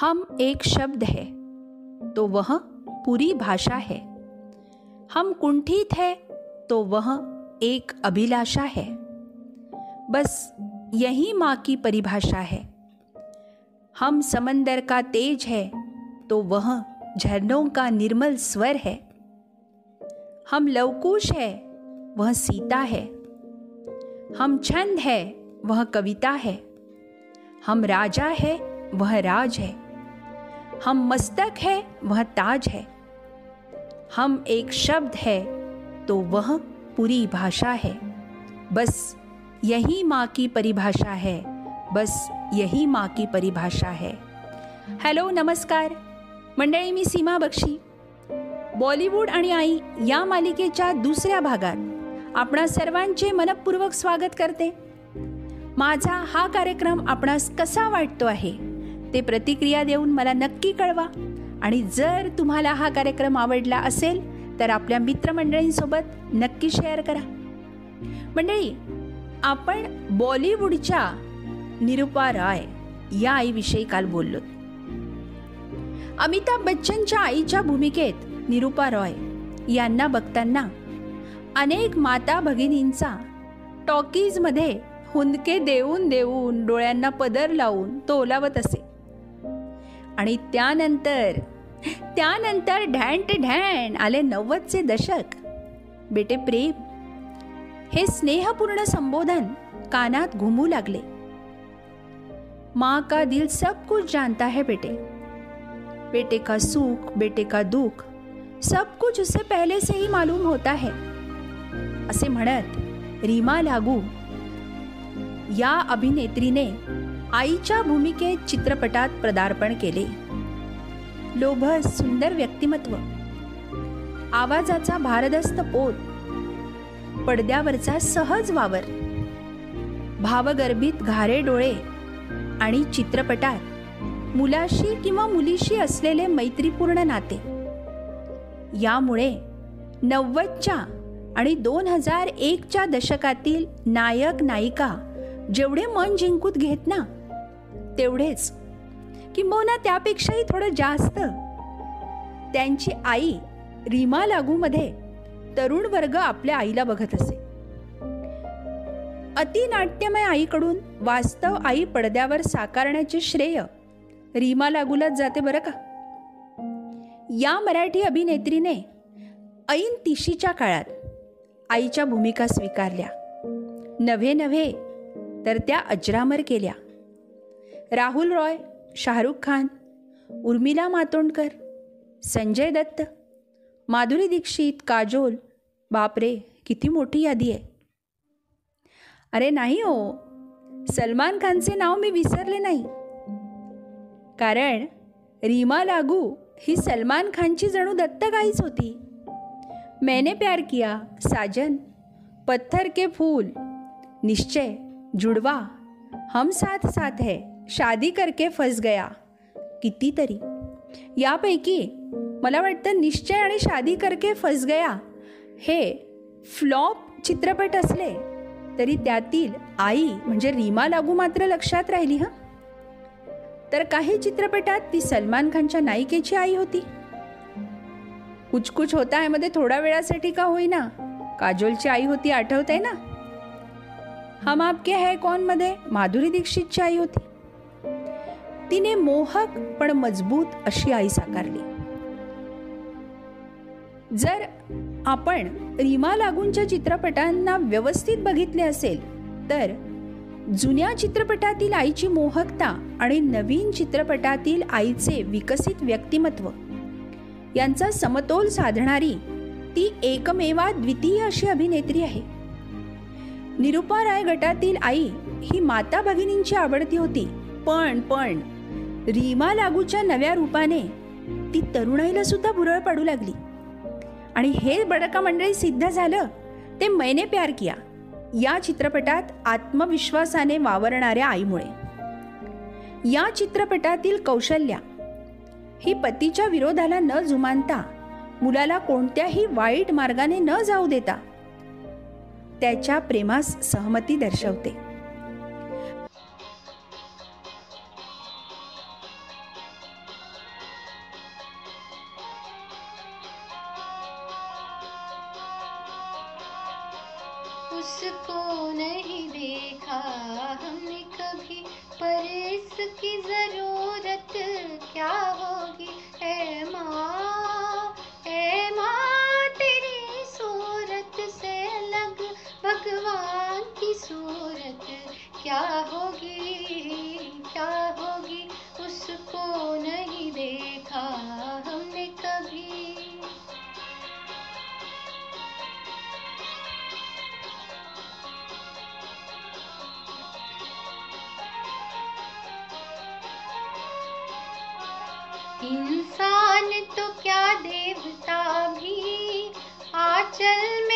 हम एक शब्द है तो वह पूरी भाषा है। हम कुंठित है तो वह एक अभिलाषा है। बस यही माँ की परिभाषा है। हम समंदर का तेज है तो वह झरनों का निर्मल स्वर है। हम लवकुश है, वह सीता है। हम छंद है, वह कविता है। हम राजा है, वह राज है। हम मस्तक है वह ताज है। हम एक शब्द है तो वह पूरी भाषा है। बस यही माँ की परिभाषा है बस यही माँ की परिभाषा है। हॅलो नमस्कार। मंडळी मी सीमा बक्षी बॉलिवूड आणि आई या मालिकेच्या दुसऱ्या भागात आपणा सर्वांचे मनपूर्वक स्वागत करते. माझा हा कार्यक्रम आपणास कसा वाटतो आहे? ते प्रतिक्रिया देऊन मला नक्की कळवा. आणि जर तुम्हाला हा कार्यक्रम आवडला असेल तर आपल्या मित्रमंडळींसोबत नक्की शेअर करा. मंडळी आपण बॉलिवूडच्या निरुपा राय या आईविषयी काल बोललो अमिताभ बच्चनच्या आईच्या भूमिकेत निरुपा रॉय यांना बघताना अनेक माता भगिनींचा टॉकीजमध्ये हुंदके देऊन देऊन डोळ्यांना पदर लावून तो ओलावत असे. आणि त्यानंतर त्यानंतर ढॅन्ट ढॅन आले नव्वदचे दशक. बेटे प्रेम हे स्नेहपूर्ण संबोधन कानात घुमू लागले. माँ का दिल सब कुछ जानता है बेटे. बेटे का सुख बेटे का दुख सब कुछ उसे पहले से ही मालूम होता है. असे म्हणत रीमा लागू या अभिनेत्रीने आईच्या भूमिकेत चित्रपटात पदार्पण केले. लोभस सुंदर व्यक्तिमत्व. आवाजाचा भारदस्त पोत. पडद्यावरचा सहज वावर. भावगर्भित घारे डोळे आणि चित्रपटात मुलाशी किंवा मुलीशी असलेले मैत्रीपूर्ण नाते. यामुळे नव्वदच्या आणि दोन हजार एकच्या दशकातील नायक नायिका जेवढे मन जिंकूत घेत ना तेवढेच. किंबहुना त्यापेक्षाही थोडं जास्त. त्यांची आई रीमा लागूमध्ये तरुण वर्ग आपल्या आईला बघत असे. अतिनाट्यमय आईकडून वास्तव आई पडद्यावर साकारण्याचे श्रेय रीमा लागूलाच जाते बरं का? या मराठी अभिनेत्रीने ऐन तिशीच्या काळात आईच्या भूमिका स्वीकारल्या. नव्हे नव्हे तर त्या अजरामर केल्या. राहुल रॉय शाहरुख खान उर्मिला मातोंडकर संजय दत्त माधुरी दीक्षित काजोल बापरे किती मोठी यादी आहे. अरे नाही हो सलमान खानचे नाव मी विसरले नाही. कारण रीमा लागू ही सलमान खानची जणू दत्तगाईच होती. मैंने प्यार किया साजन पत्थर के फूल निश्चय जुडवा हम साथ साथ है. शादी करके फस गया। कितीतरी। यापैकी मला वाटतं निश्चय आणि शादी करके फस गया। हे फ्लॉप चित्रपट असले तरी त्यातील आई म्हणजे रीमा लागू मात्र लक्षात राहिली हा? तर काही चित्रपटात ती सलमान खानच्या नायिकेची आई होती। कुछ कुछ होता है मध्ये थोड्या वेळासाठी का होईना। काजोलची आई होती आठवते ना? हम आपके है कौनमध्ये? माधुरी दीक्षितची आई होती। तिने मोहक पण मजबूत अशी आई साकारली. जर आपण रीमा लागूंच्या चित्रपटांना व्यवस्थित बघितले असेल तर जुन्या चित्रपटातील आईची मोहकता आणि नवीन चित्रपटातील आईचे विकसित व्यक्तिमत्व यांचा समतोल साधणारी ती एकमेवा द्वितीय अशी अभिनेत्री आहे. निरुपा राय गटातील आई ही माता भगिनींची आवडती होती पण पण रीमा लागूच्या नव्या रूपाने ती तरुणाईला सुद्धा भुरळ पाडू लागली. आणि हे बडका मंडळी सिद्ध झालं ते मैने प्यार किया या चित्रपटात आत्मविश्वासाने वावरणाऱ्या आईमुळे. या चित्रपटातील कौशल्या ही पतीच्या विरोधाला न जुमानता मुलाला कोणत्याही वाईट मार्गाने न जाऊ देता त्याच्या प्रेमास सहमती दर्शवते「उसको नहीं देखा हमने कभी। पर इसकी जरूरत क्या होगी? है माँ इंसान तो क्या देवता भी? आचल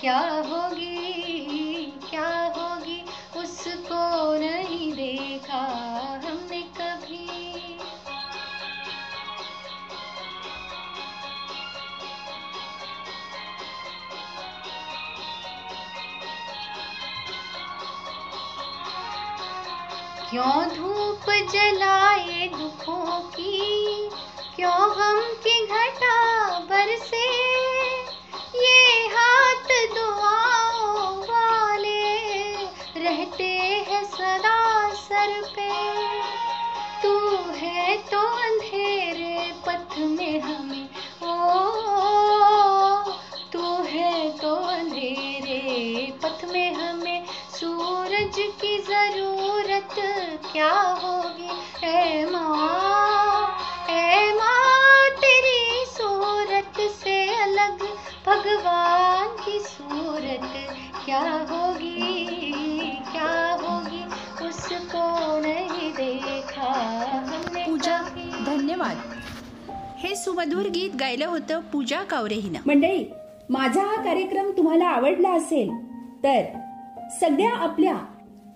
क्या होगी क्या होगी, उसको नहीं देखा हमने कभी। क्यों धूप जलाए दुखों की, क्यों हम की घटा बरसे? तो अंधेरे पथ में हमें। ओ, तू है तो अंधेरे पथ में हमें। सूरज की ज़रूरत क्या होगी? है माँ है माँ, तेरी सूरत से अलग भगवान की सूरत क्या होगी? क्या होगी? उसको नहीं देखा। धन्यवाद. हे सुमधुर गीत गायलं होतं पूजा कावरे हिनं मंडळी माझा हा कार्यक्रम तुम्हाला आवडला असेल तर सगळ्या आपल्या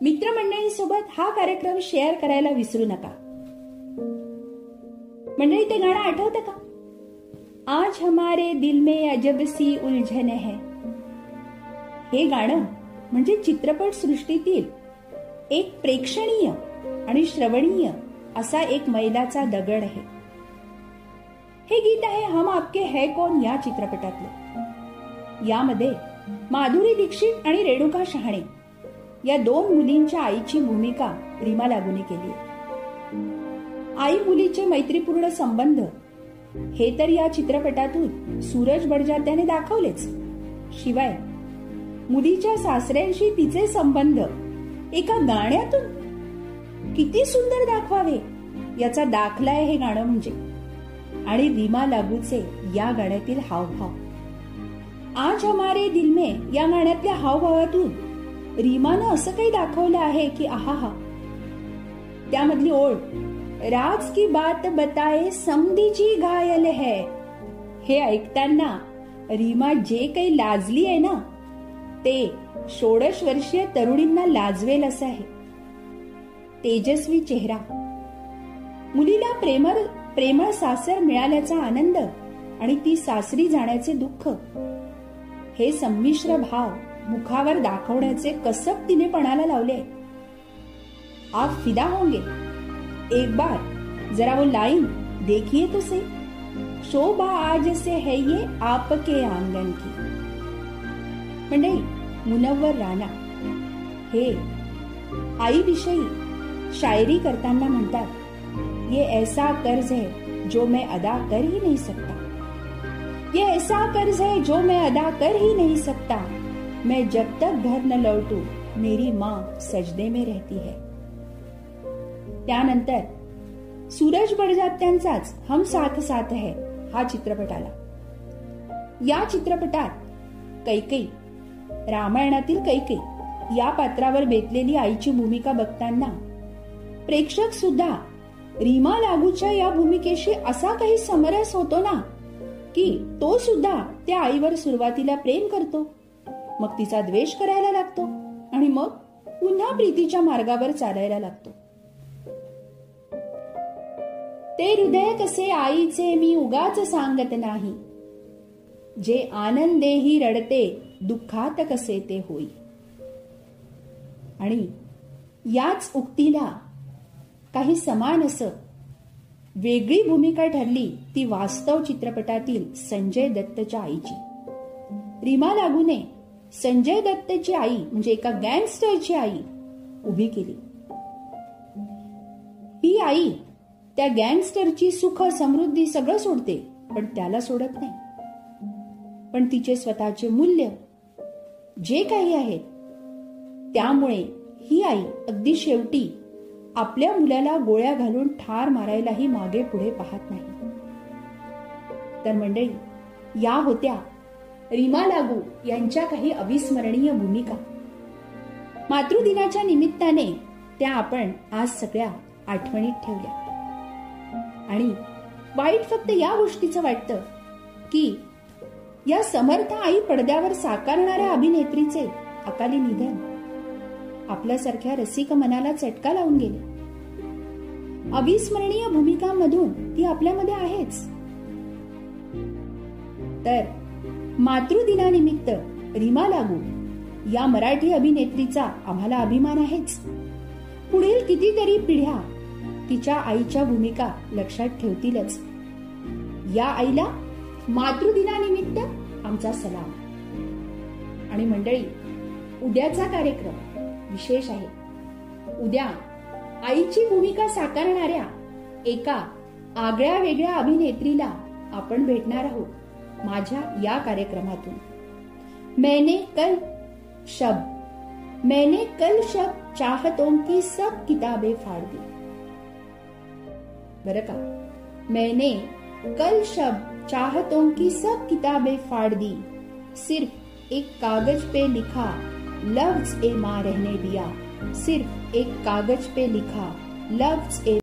मित्रमंडळींसोबत हा कार्यक्रम शेअर करायला विसरू नका. मंडळी ते गाणं आठवतं का? आज हमारे दिल में अजब सी उलझन है. हे गाणं म्हणजे चित्रपट सृष्टीतील एक प्रेक्षणीय आणि श्रवणीय असा एक मैलाचा दगड आहे. हे गीत आहे हम आपके है कोण या चित्रपटातलं. यामध्ये माधुरी दीक्षित आणि रेणुका शहाणे या दोन मुलींच्या आईची भूमिका रीमा लागूने केली आई मुलीचे मैत्रीपूर्ण संबंध हे तर या चित्रपटातून सूरज बडजात्याने दाखवलेच. शिवाय मुलीच्या सासऱ्यांशी तिचे संबंध एका गाण्यातून किती सुंदर दाखवावे याचा दाखला आहे हे गाणं म्हणजे. आणि रीमा लागूचे या गाण्यातील हावभाव. आज हमारे दिल में या गाण्यातल्या हावभावातून रीमानं असं काही दाखवलं आहे की आहा त्यामधली ओळ राज की बात बताए समधीची घायल है. हे ऐकताना रीमा जे काही लाजली आहे ना ते षोडश वर्षीय तरुणींना लाजवेल असं आहे. तेजस्वी चेहरा. मुलीला प्रेमळ प्रेमळ सासर मिळाल्याचा आनंद आणि ती सासरी जाण्याचे दुःख. हे संमिश्र भाव मुखावर दाखवण्याचे कसब तिने पणाला लावले. आप फिदा होंगे. एक बार जरा वो लाइन देखिए तो सही. शोभा आज से है ये आपके आंगन की. मंडळी मुनव्वर राणा हे आईविषयी शायरी करताना म्हणतात. ये ऐसा कर्ज है जो मैं अदा कर ही नहीं सकता। ये ऐसा कर्ज है जो मैं अदा कर ही नहीं सकता। मैं जब तक घर न लौटू मेरी माँ सजदे में रहती है। त्यानंतर सूरज बडजात्यांचाच हम साथ साथ है हा चित्रपट आला या चित्रपटात कैकई रामायणातील कैकई या पात्रावर बेतलेली आईची भूमिका बघताना प्रेक्षक सुद्धा रीमा लागूच्या या भूमिकेशी असा काही समरस होतो ना की तो सुद्धा त्या आईवर सुरुवातीला प्रेम करतो. मग तिचा द्वेष करायला लागतो आणि मग पुन्हा प्रीतीच्या मार्गावर चालायला लागतो. ते हृदय कसे आईचे मी उगाच सांगत नाही. जे आनंदेही रडते दुःखात कसे ते होई. आणि याच उक्तीला काही समान असं. वेगळी भूमिका ठरली ती वास्तव चित्रपटातील संजय दत्तच्या आईची. रीमा लागूने संजय दत्तची आई म्हणजे एका गँगस्टरची आई उभी केली. ही आई त्या गँगस्टरची सुख समृद्धी सगळं सोडते पण त्याला सोडत नाही. पण तिचे स्वतःचे मूल्य जे काही आहेत त्यामुळे ही आई अगदी शेवटी आपल्या मुलाला गोळ्या घालून ठार मारायलाही मागे पुढे पाहत नाही. तर मंडळी या होत्या रीमा लागू यांच्या काही अविस्मरणीय भूमिका. मातृदिनाच्या निमित्ताने त्या आपण आज सगळ्या आठवणीत ठेवल्या. आणि वाईट फक्त या गोष्टीचं वाटतं की या समर्थ आई पडद्यावर साकारणाऱ्या अभिनेत्रीचे अकाली निधन आपल्यासारख्या रसिक मनाला चटका लावून गेले. अविस्मरणीय भूमिकांमधून ती आपल्यामध्ये आहेच. तर मातृदिनानिमित्त रीमा लागू या मराठी अभिनेत्रीचा आम्हाला अभिमान आहेच. पुढील कितीतरी पिढ्या तिच्या आईच्या भूमिका लक्षात ठेवतीलच. या आईला मातृदिनानिमित्त आमचा सलाम. आणि मंडळी उद्याचा कार्यक्रम विशेष आहे. उद्या आईची भूमिका साकारणाऱ्या एका आगळ्या वेगळ्या अभिनेत्रीला आपण भेटणार आहोत माझ्या या कार्यक्रमातून. मैंने कल शब मैंने कल शब चाहतों की सब किताबें फाड़ दी। बर का? मैंने कल शब चाहतों की सब किताबें फाड़ दी। सिर्फ एक कागज पे लिखा लफ्ज ए माँ रहने दिया। सिर्फ एक कागज पे लिखा लफ्ज ए